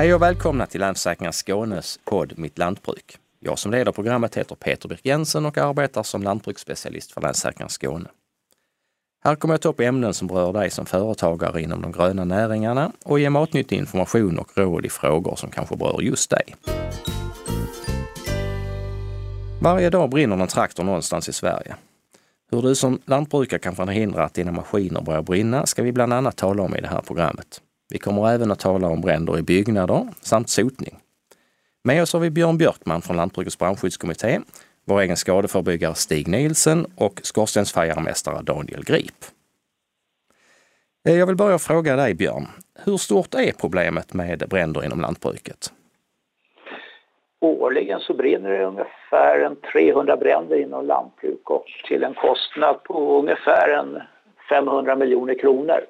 Hej och välkomna till Länsförsäkringar Skånes podd Mitt Lantbruk. Jag som leder programmet heter Peter Birk Jensen och arbetar som lantbruksspecialist för Länsförsäkringar Skåne. Här kommer jag ta upp ämnen som berör dig som företagare inom de gröna näringarna och ge matnyttig information och råd i frågor som kanske berör just dig. Varje dag brinner en traktor någonstans i Sverige. Hur du som lantbrukare kan förhindra att dina maskiner börjar brinna ska vi bland annat tala om i det här programmet. Vi kommer även att tala om bränder i byggnader samt sotning. Med oss har vi Björn Björkman från Lantbrukets brandskyddskommitté, vår egen skadeförebyggare Stig Nielsen och skorstensfejarmästare Daniel Grip. Eh, jag vill börja fråga dig Björn, hur stort är problemet med bränder inom lantbruket? Årligen så brinner det ungefär en 300 bränder inom lantbruk och till en kostnad på ungefär en 500 miljoner kronor.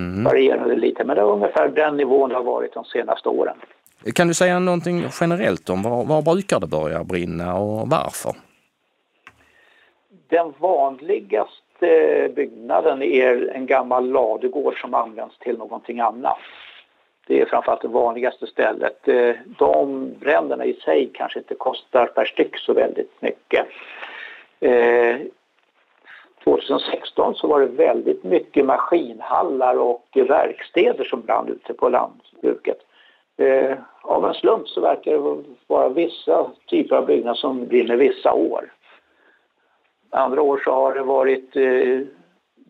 Mm. Varierar lite, men det är ungefär den nivån det har varit de senaste åren. Kan du säga någonting generellt om var, var brukar det börja brinna och varför? Den vanligaste byggnaden är en gammal ladugård som används till någonting annat. Det är framförallt det vanligaste stället. Eh, de bränderna i sig kanske inte kostar per styck så väldigt mycket. 2016 så var det väldigt mycket maskinhallar och verkstäder som brann ute på lantbruket. Eh, av en slump så verkar det vara vissa typer av byggnader som brinner vissa år. Andra år så har det varit eh,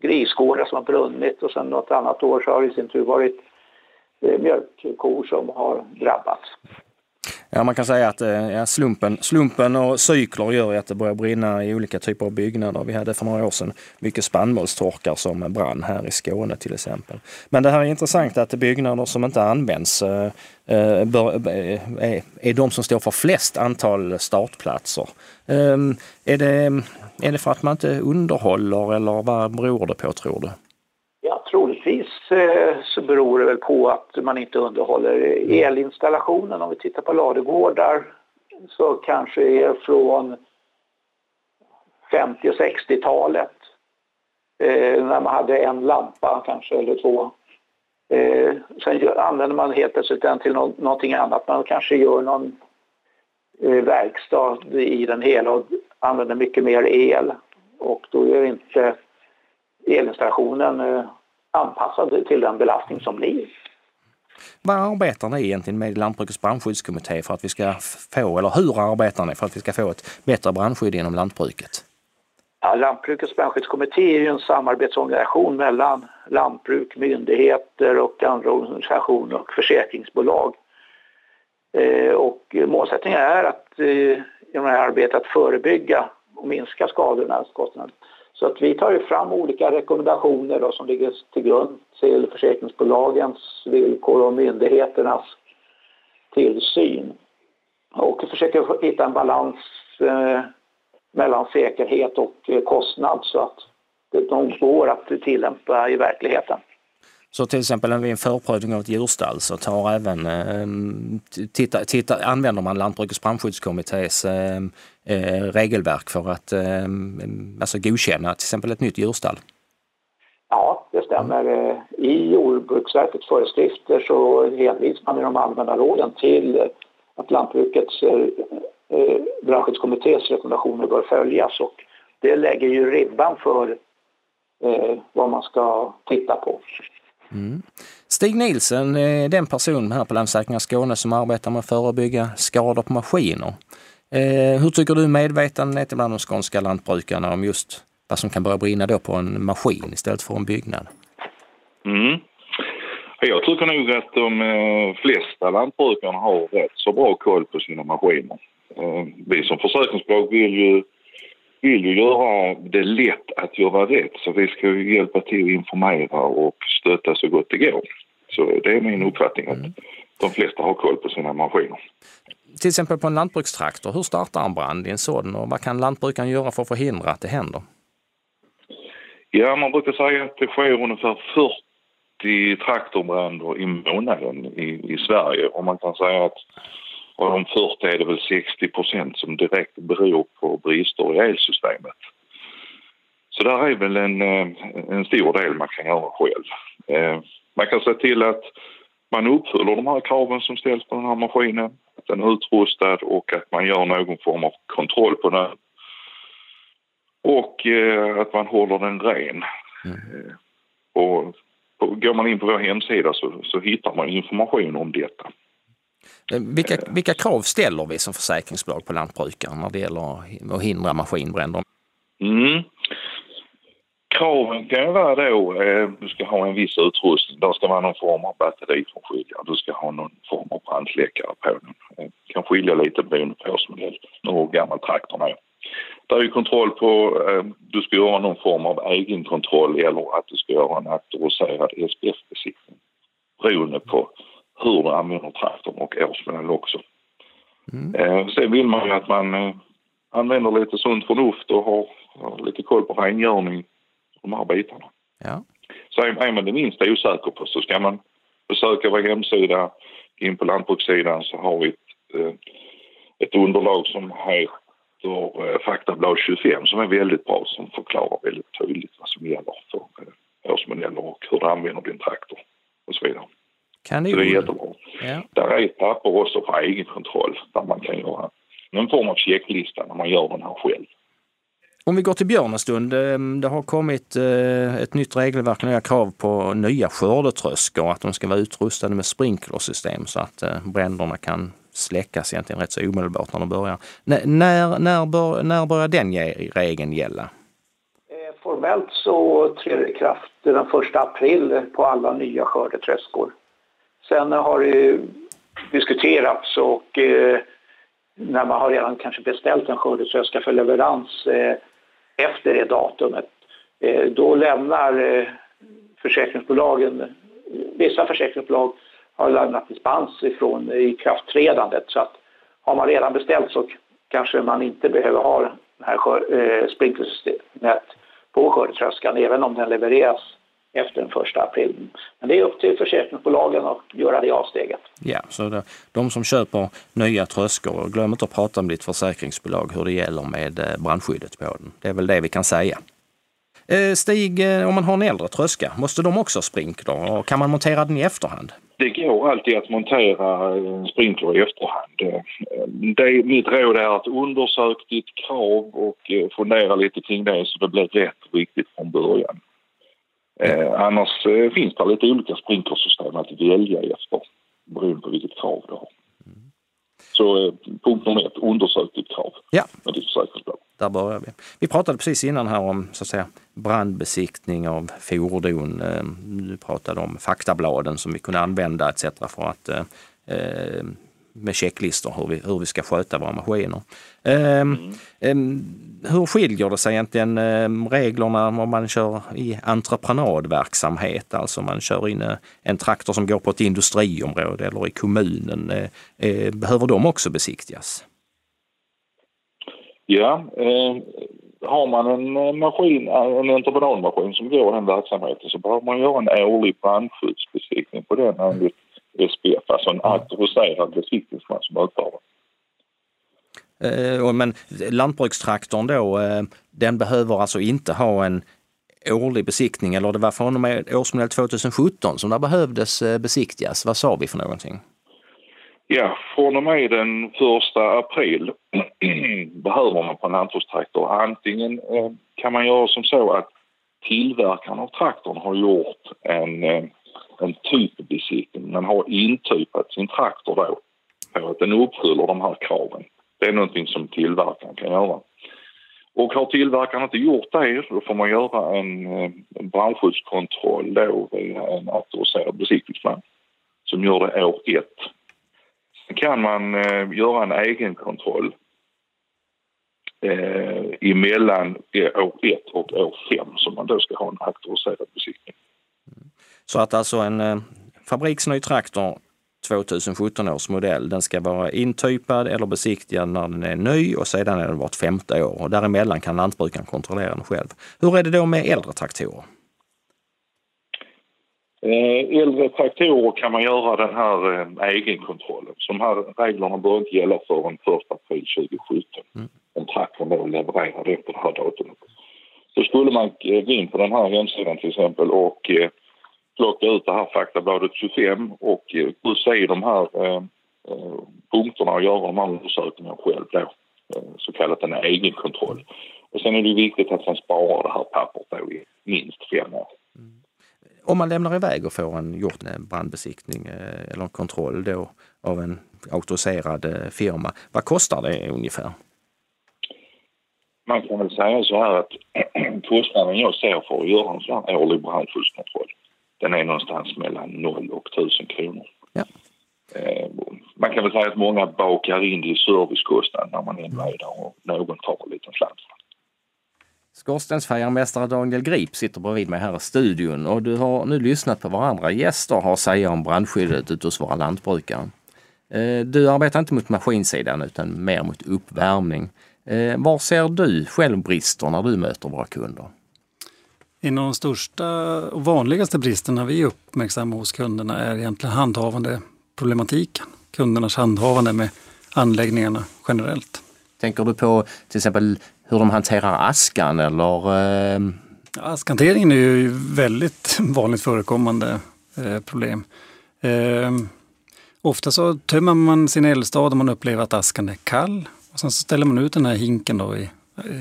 grisgårdar som har brunnit och sen något annat år så har det i sin tur varit Eh, mjölkkor som har drabbats. Ja, man kan säga att eh, ja, slumpen, slumpen och cykler gör att det börjar brinna i olika typer av byggnader. Vi hade för några år sedan mycket spannmålstorkar som brann här i Skåne till exempel. Men det här är intressant att byggnader som inte används eh, eh bör, eh, är, är de som står för flest antal startplatser. Eh, är, det, är det för att man inte underhåller eller vad beror det på tror du? Eh, så beror det väl på att man inte underhåller elinstallationen. Om vi tittar på ladugårdar så kanske är från 50 och 60-talet eh, när man hade en lampa kanske eller två. Eh, sen använder man helt plötsligt den till no någonting annat. Man kanske gör någon eh, verkstad i den hela och använder mycket mer el och då är inte elinstallationen eh, anpassad till den belastning som blir. Vad arbetar ni egentligen med Lantbrukets brandskyddskommitté för att vi ska få, eller hur arbetar ni för att vi ska få ett bättre brandskydd inom lantbruket? Ja, Lantbrukets brandskyddskommitté är ju en samarbetsorganisation mellan lantbruk, myndigheter och andra organisationer och försäkringsbolag. Eh, och målsättningen är att eh, genom det här arbetet förebygga och minska skadorna, kostnaderna så att vi tar ju fram olika rekommendationer då, som ligger till grund till försäkringsbolagens villkor och myndigheternas tillsyn. Och försöker hitta en balans eh, mellan säkerhet och eh, kostnad så att de går att tillämpa i verkligheten. Så till exempel vid en förprövning av ett djurstall så tar även, eh, titta, titta, använder man Lantbrukets brandskyddskommittés eh, eh, regelverk för att eh, alltså godkänna till exempel ett nytt djurstall? Ja, det stämmer. Mm. I Jordbruksverkets föreskrifter så hänvisar man i de allmänna råden till att Lantbrukets eh, eh, brandskyddskommittés rekommendationer bör följas och det lägger ju ribban för eh, vad man ska titta på. Mm. Stig Nielsen är den person här på Länsförsäkringar Skåne som arbetar med att förebygga skador på maskiner. Eh, hur tycker du medvetandet bland de skånska lantbrukarna om just vad som kan börja brinna då på en maskin istället för en byggnad? Mm. Jag tycker nog att de eh, flesta lantbrukarna har rätt så bra koll på sina maskiner. Eh, vi som försäkringsbolag vill ju, vill ju göra det lätt att göra rätt så vi ska ju hjälpa till att informera och stötta så gott det går. Så det är min uppfattning att mm. de flesta har koll på sina maskiner till exempel på en lantbrukstraktor, hur startar en brand i en sådan och vad kan lantbrukaren göra för att förhindra att det händer? Ja, man brukar säga att det sker ungefär 40 traktorbränder i månaden i, i Sverige och man kan säga att av de 40 är det väl 60 procent som direkt beror på brister i elsystemet. Så där är väl en, eh, en stor del man kan göra själv. Eh, man kan se till att man uppfyller de här kraven som ställs på den här maskinen, den är utrustad och att man gör någon form av kontroll på den. Och eh, att man håller den ren. Mm. Eh, och, och går man in på vår hemsida så, så hittar man information om detta. Eh, vilka, vilka krav ställer vi som försäkringsbolag på lantbrukare när det gäller att hindra maskinbränder? Mm. Kraven kan ju vara då, eh, du ska ha en viss utrustning. Det ska vara någon form av batteriförskiljare. Du ska ha någon form av brandsläckare på den. Eh, kan skilja lite beroende på årsmodell och hur gammal traktorn är. Det är kontroll på, eh, du ska göra någon form av egenkontroll eller att du ska göra en auktoriserad SPF-besiktning. Beroende på hur du använder traktorn och årsmodell också. Mm. Eh, sen vill man ju att man använder lite sunt förnuft och har, har lite koll på rengöring de här bitarna. Ja. Så är man det minsta osäker på så ska man besöka vår hemsida, in på lantbrukssidan så har vi ett, eh, ett underlag som heter eh, Faktablad 25 som är väldigt bra som förklarar väldigt tydligt vad som gäller för eh, årsmodeller och hur du använder din traktor och så vidare. Kanon. Så det är jättebra. Ja. Där är ett papper också för egenkontroll där man kan göra någon form av checklista när man gör den här själv. Om vi går till Björn en stund. Ehm, det har kommit eh, ett nytt regelverk, nya krav på nya skördetröskor, att de ska vara utrustade med sprinklersystem så att eh, bränderna kan släckas egentligen rätt så omedelbart när de börjar. när, när, bör, när börjar den regeln gälla? Eh, formellt så träder det i kraft den 1 april på alla nya skördetröskor. Sen har det diskuterats och när man har redan kanske beställt en skördetröska för leverans efter det datumet. Eh, då lämnar eh, försäkringsbolagen, vissa försäkringsbolag har lämnat dispens ifrån eh, ikraftträdandet så att har man redan beställt så kanske man inte behöver ha det här sprinklersystemet på skördetröskan även om den levereras efter den första april. Men det är upp till försäkringsbolagen att göra det avsteget. Ja, så det, de som köper nya tröskor, glöm inte att prata med ditt försäkringsbolag hur det gäller med eh, brandskyddet på den. Det är väl det vi kan säga. Eh, Stig, eh, om man har en äldre tröska, måste de också ha sprinkler och kan man montera den i efterhand? Det går alltid att montera sprinkler i efterhand. Det, mitt råd är att undersök ditt krav och fundera lite kring det så det blir rätt och riktigt från början. Eh, annars eh, finns det lite olika sprinklersystem att välja efter beroende på vilket krav du har. Mm. Så eh, punkt nummer ett, undersök ditt krav ja. med ditt försäkringsbolag. Där börjar vi. Vi pratade precis innan här om så att säga, brandbesiktning av fordon. Eh, du pratade om faktabladen som vi kunde använda etc. för att eh, eh med checklistor hur vi, hur vi ska sköta våra maskiner. Ehm, mm. hur skiljer det sig egentligen ehm, reglerna om man kör i entreprenadverksamhet, alltså man kör in eh, en traktor som går på ett industriområde eller i kommunen. Eh, eh, behöver de också besiktigas? Ja, eh, har man en maskin, en entreprenadmaskin som går i den verksamheten så behöver man göra en årlig brandskyddsbesiktning på den enligt SPF, alltså en auktoriserad besiktningsman som utför eh, men lantbrukstraktorn då, eh, den behöver alltså inte ha en årlig besiktning eller det var från och med årsmodell 2017 som det behövdes eh, besiktigas. Vad sa vi för någonting? Ja, från och med den första april behöver man på en lantbrukstraktor antingen kan man göra som så att tillverkaren av traktorn har gjort en en typbesiktning. Man har intypat sin traktor då på att den uppfyller de här kraven. Det är någonting som tillverkaren kan göra. Och har tillverkaren inte gjort det då får man göra en, eh, en brandskyddskontroll då via en auktoriserad besiktningsman som gör det år ett. Sen kan man eh, göra en egenkontroll eh, emellan år ett och år fem som man då ska ha en auktoriserad besiktning. Så att alltså en eh, fabriksny traktor 2017 års modell, den ska vara intypad eller besiktigad när den är ny och sedan är den vart femte år. Och däremellan kan lantbrukaren kontrollera den själv. Hur är det då med äldre traktorer? Eh, äldre traktorer kan man göra den här eh, egenkontrollen. Så de här reglerna bör inte gälla förrän 1 april 2017. Mm. Om traktorn då levererar efter det här datumet. Så skulle man gå in på den här hemsidan till exempel och plocka ut det här faktabladet 25 och gå se de här punkterna och göra de här undersökningarna själv då. Så kallat en egenkontroll. Och sen är det viktigt att man sparar det här pappret då i minst fem år. Mm. Om man lämnar iväg och får en, gjort en brandbesiktning eller en kontroll då av en auktoriserad firma, vad kostar det ungefär? man kan väl säga så här att kostnaden jag ser för att göra en sån här årlig brandskyddskontroll den är någonstans mellan 0 och 1000 kronor. Ja. Eh, man kan väl säga att många bakar in det i servicekostnaden när man ändå är där och någon tar en liten slant. Skorstensfejarmästare Daniel Grip sitter bredvid mig här i studion och du har nu lyssnat på vad andra gäster har att säga om brandskyddet ute hos våra lantbrukare. Eh, du arbetar inte mot maskinsidan utan mer mot uppvärmning. Eh, var ser du själv brister när du möter våra kunder? En av de största och vanligaste bristerna vi uppmärksammar hos kunderna är egentligen handhavande problematiken. Kundernas handhavande med anläggningarna generellt. Tänker du på till exempel hur de hanterar askan eller? Eh... Askhanteringen är ju väldigt vanligt förekommande eh, problem. Eh, ofta så tömmer man sin eldstad om man upplever att askan är kall och sen så ställer man ut den här hinken då i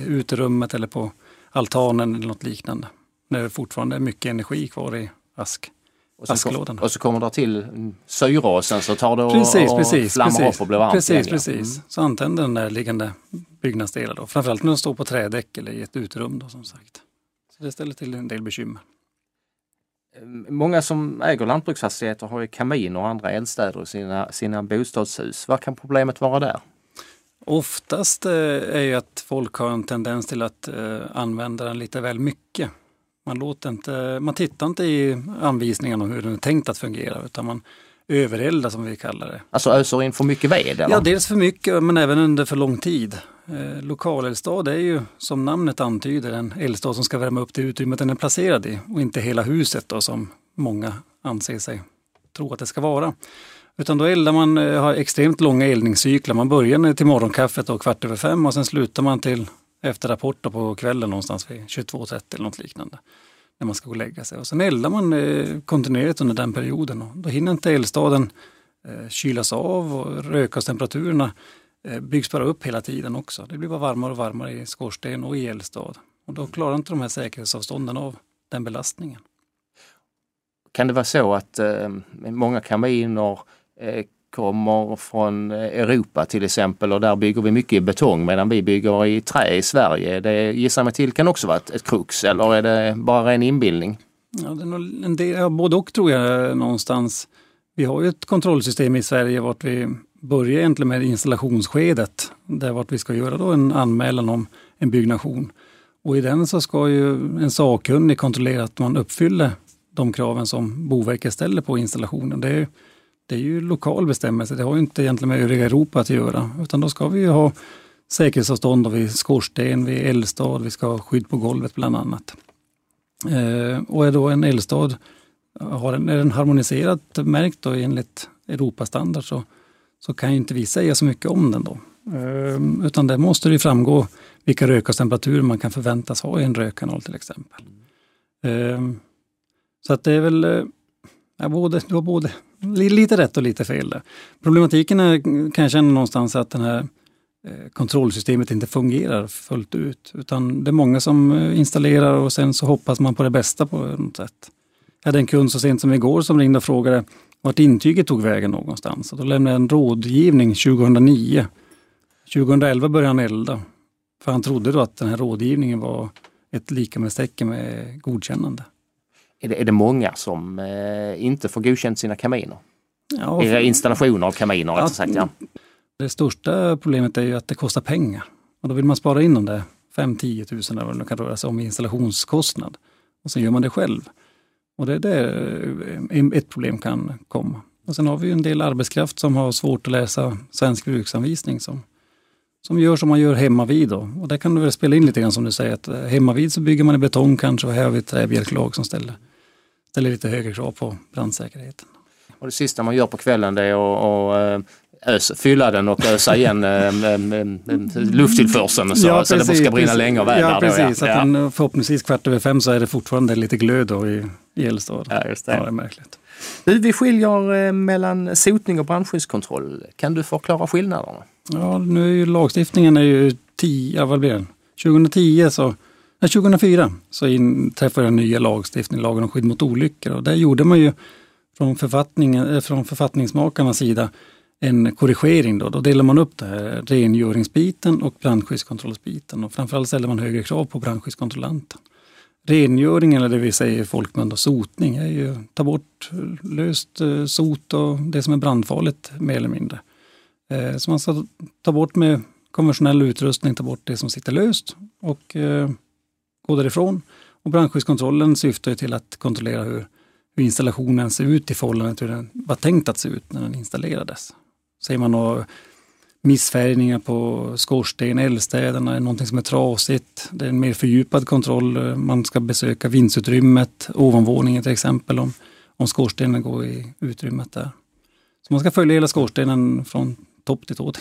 uterummet eller på altanen eller något liknande. När det fortfarande är mycket energi kvar i ask. Och så, kom, och så kommer det till syre och sen så tar det och, precis, precis, flammar precis, upp och blir varmt Precis, igen, precis. Mm. Så antänder den där liggande byggnadsdelar då. Framförallt när de står på trädäck eller i ett uterum då som sagt. Så det ställer till en del bekymmer. Många som äger lantbruksfastigheter har ju kaminer och andra eldstäder i sina, sina bostadshus. Vad kan problemet vara där? Oftast eh, är ju att folk har en tendens till att eh, använda den lite väl mycket. Man, låter inte, man tittar inte i anvisningarna om hur den är tänkt att fungera utan man övereldar som vi kallar det. Alltså öser in för mycket ved? Eller? Ja, dels för mycket men även under för lång tid. Eh, lokaleldstad är ju som namnet antyder en eldstad som ska värma upp det utrymmet den är placerad i och inte hela huset då, som många anser sig tro att det ska vara. Utan då eldar man, eh, har extremt långa eldningscykler. Man börjar till morgonkaffet och kvart över fem och sen slutar man till efter rapport på kvällen någonstans vid 22.30 eller något liknande. När man ska gå och lägga sig. Och sen eldar man eh, kontinuerligt under den perioden. Och då hinner inte eldstaden eh, kylas av och rökastemperaturerna eh, byggs bara upp hela tiden också. Det blir bara varmare och varmare i skorsten och i eldstad. Och då klarar inte de här säkerhetsavstånden av den belastningen. Kan det vara så att eh, många kaminer Eh, kommer från eh, Europa till exempel och där bygger vi mycket i betong medan vi bygger i trä i Sverige. Det gissar mig till kan också vara ett, ett krux eller är det bara en inbildning? Ja, det är en del, både och tror jag någonstans. Vi har ju ett kontrollsystem i Sverige vart vi börjar egentligen med installationsskedet. Där vart vi ska göra då en anmälan om en byggnation. Och i den så ska ju en sakkunnig kontrollera att man uppfyller de kraven som Boverket ställer på installationen. Det är det är ju lokal bestämmelse. Det har ju inte egentligen med övriga Europa att göra. Utan då ska vi ju ha säkerhetsavstånd vid skorsten, vid eldstad, vi ska ha skydd på golvet bland annat. Eh, och är då en eldstad, har en, är den harmoniserat märkt då enligt Europastandard så, så kan ju inte vi säga så mycket om den då. Eh, utan det måste det framgå vilka rökgastemperaturer man kan förväntas ha i en rökkanal till exempel. Eh, så att det är väl eh, Ja, både, du har både lite rätt och lite fel där. Problematiken är, kan jag känna någonstans att det här eh, kontrollsystemet inte fungerar fullt ut. Utan det är många som eh, installerar och sen så hoppas man på det bästa på något sätt. Jag hade en kund så sent som igår som ringde och frågade vart intyget tog vägen någonstans. Och då lämnade jag en rådgivning 2009. 2011 började han elda. För han trodde då att den här rådgivningen var ett lika med med godkännande är det, är det många som eh, inte får godkänt sina kaminer? Ja, för... Installationer av kaminer ja, sagt, ja. Det största problemet är ju att det kostar pengar. Och då vill man spara in de där 5-10 tusen eller vad det kan röra sig om i installationskostnad. Och sen gör man det själv. Och det är där eh, ett problem kan komma. Och sen har vi en del arbetskraft som har svårt att läsa svensk bruksanvisning som, som gör som man gör hemma vid. Då. Och där kan du väl spela in lite grann som du säger att eh, hemma vid så bygger man i betong kanske och här har vi träbjälklag som ställer ställer lite högre krav på brandsäkerheten. Och det sista man gör på kvällen det är att ös, fylla den och ösa igen äh, lufttillförseln så, ja, så det ska brinna länge och väl. Ja, precis. Då, ja. Att den, förhoppningsvis kvart över fem så är det fortfarande lite glöd då i, i eldstad. Ja, just det. Ja, det är märkligt. Du, vi skiljer mellan sotning och brandskyddskontroll. Kan du förklara skillnaderna? Ja, nu är ju lagstiftningen är ju 10, vad blir det? 2010 så 2004 så inträffade den nya lagstiftningen, lagen om skydd mot olyckor. Och där gjorde man ju från, författningen, eh, från författningsmakarnas sida en korrigering. Då, då delar man upp det här, rengöringsbiten och brandskyddskontrollsbiten. Och framförallt ställer man högre krav på brandskyddskontrollanten. Rengöring, eller det vi säger i folkmun sotning, är ju ta bort löst eh, sot och det som är brandfarligt mer eller mindre. Eh, så man ska ta bort med konventionell utrustning, ta bort det som sitter löst och gå därifrån. Och brandskyddskontrollen syftar till att kontrollera hur hur installationen ser ut i förhållande till hur den var tänkt att se ut när den installerades. Säger man då missfärgningar på skorsten, eldstäderna, är någonting som är trasigt. Det är en mer fördjupad kontroll. Man ska besöka vindsutrymmet, ovanvåningen till exempel, om, om skorstenen går i utrymmet där. Så man ska följa hela skorstenen från topp till tå.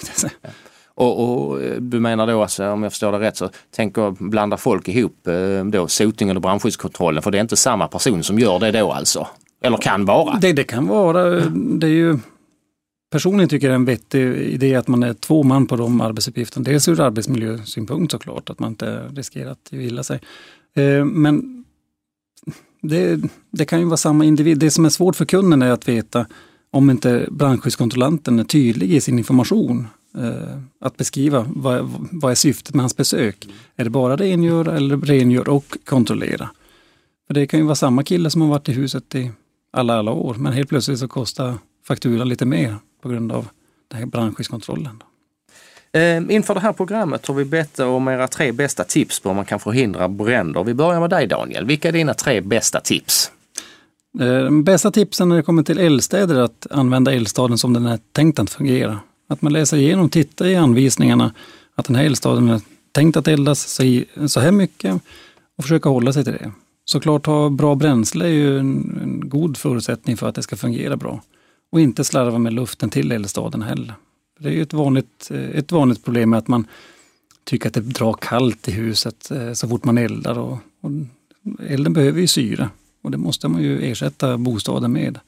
Och, och, du menar då, alltså, om jag förstår det rätt, så tänker blanda folk ihop eh, då sotningen och brandskyddskontrollen för det är inte samma person som gör det då alltså? Eller kan vara? Det, det kan vara. Det är ju Personligen tycker jag det är en vettig idé att man är två man på de arbetsuppgifterna. Dels ur arbetsmiljösynpunkt såklart, att man inte riskerar att illa sig. Eh, men det, det, kan ju vara samma individ. Det som är svårt för kunden är att veta om inte brandskyddskontrollanten är tydlig i sin information. Eh, att beskriva vad, vad är syftet med hans besök. Är det bara rengöra eller rengör och kontrollera? För det kan ju vara samma kille som har varit i huset i alla, alla år, men helt plötsligt så kostar fakturan lite mer på grund av den här brandskyddskontrollen. Eh, inför det här programmet har vi bett om era tre bästa tips på hur man kan förhindra bränder. Vi börjar med dig Daniel. Vilka är dina tre bästa tips? Eh, de bästa tipsen när det kommer till eldstäder är att använda eldstaden som den är tänkt att fungera. Att man läser igenom, tittar i anvisningarna att den här eldstaden är tänkt att eldas så här mycket och försöka hålla sig till det. Såklart ha bra bränsle är ju en, en, god förutsättning för att det ska fungera bra. Och inte slarva med luften till eldstaden heller. Det är ju ett vanligt, eh, ett vanligt problem med att man tycker att det drar kallt i huset eh, så fort man eldar. Och, och elden behöver ju syre och det måste man ju ersätta bostaden med.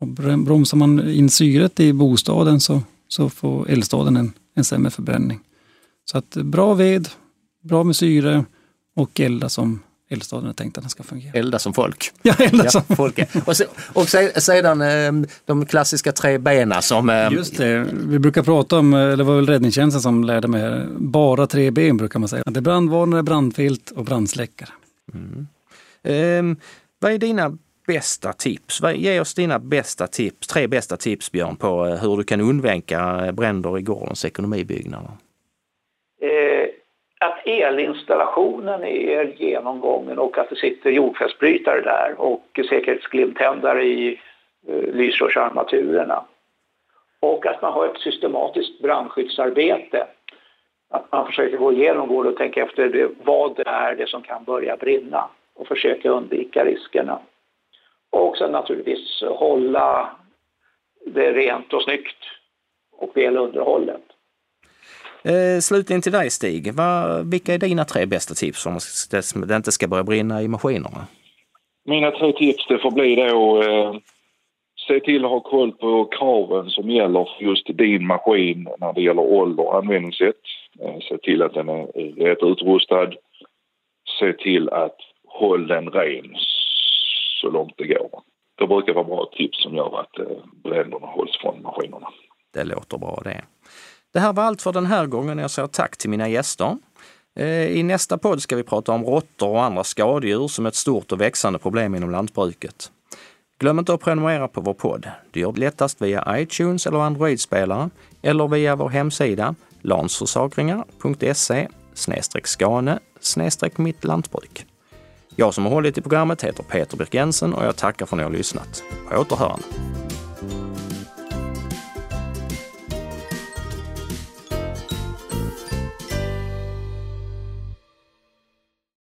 Och bromsar man in syret i bostaden så så får eldstaden en, en sämre förbränning. Så att bra ved, bra med syre och elda som eldstaden är tänkt att den ska fungera. Elda som folk. Ja, elda som ja, folk. Och, så, och sedan ehm, de klassiska tre benen som... Ehm, Just det, vi brukar prata om, eller det var väl räddningstjänsten som lärde mig, bara tre ben brukar man säga. Det är brandvarnare, brandfilt och brandsläckare. Mm. Um, vad är dina bästa tips? Ge oss dina bästa tips, tre bästa tips Björn på eh, hur du kan undvika eh, bränder i gårdens ekonomibyggnader. Eh, att elinstallationen är genomgången och att det sitter jordfästbrytare där och säkerhetsglimtändare i eh, lysrörsarmaturerna. Och att man har ett systematiskt brandskyddsarbete. Att man försöker gå igenom gården och tänka efter det, vad det är det som kan börja brinna och försöka undvika riskerna. Och sen naturligtvis hålla det rent och snyggt och väl underhållet. Eh, slutligen till dig Stig, vad, vilka är dina tre bästa tips att det inte ska börja brinna i maskinerna? Mina tre tips det får bli då eh, se till att ha koll på kraven som gäller för just din maskin när det gäller ålder och användningssätt. Eh, se till att den är rätt utrustad. Se till att hålla den ren så långt det går. Det brukar vara bra tips som gör att eh, bränderna hålls från maskinerna. Det låter bra det. Det här var allt för den här gången. Jag säger tack till mina gäster. Eh, I nästa podd ska vi prata om råttor och andra skadedjur som är ett stort och växande problem inom lantbruket. Glöm inte att prenumerera på vår podd. Du gör det lättast via iTunes eller Android-spelare eller via vår hemsida lansförsakringar.se skane mitt lantbruk. Jag som har hållit i programmet heter Peter Birk Jensen och jag tackar för att ni har lyssnat. På återhörande.